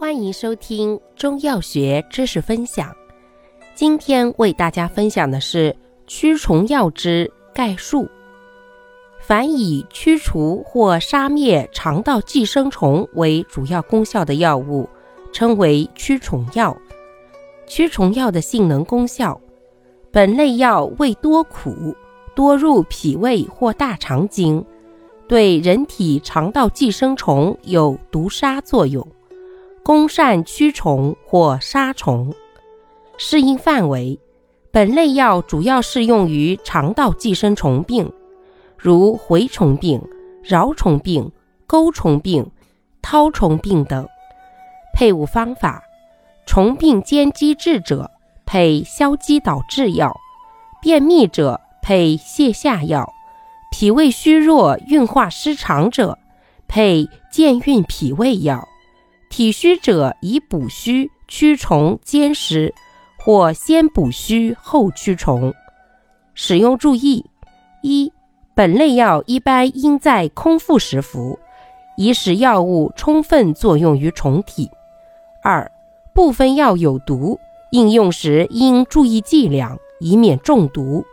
欢迎收听中药学知识分享。今天为大家分享的是驱虫药之概述。凡以驱除或杀灭肠道寄生虫为主要功效的药物，称为驱虫药。驱虫药的性能功效，本类药味多苦，多入脾胃或大肠经，对人体肠道寄生虫有毒杀作用。攻善驱虫或杀虫，适应范围。本类药主要适用于肠道寄生虫病，如蛔虫病、蛲虫病、钩虫病、绦虫病等。配伍方法：虫病兼积滞者，配消积导滞药；便秘者，配泻下药；脾胃虚弱、运化失常者，配健运脾胃药。体虚者以补虚驱虫兼食，或先补虚后驱虫。使用注意：一、本类药一般应在空腹时服，以使药物充分作用于虫体；二、部分药有毒，应用时应注意剂量，以免中毒；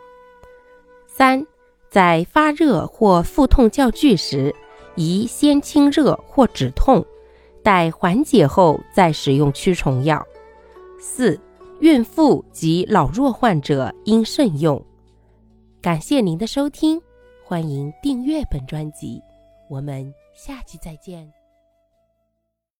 三、在发热或腹痛较剧时，宜先清热或止痛。待缓解后再使用驱虫药。四、孕妇及老弱患者应慎用。感谢您的收听，欢迎订阅本专辑，我们下期再见。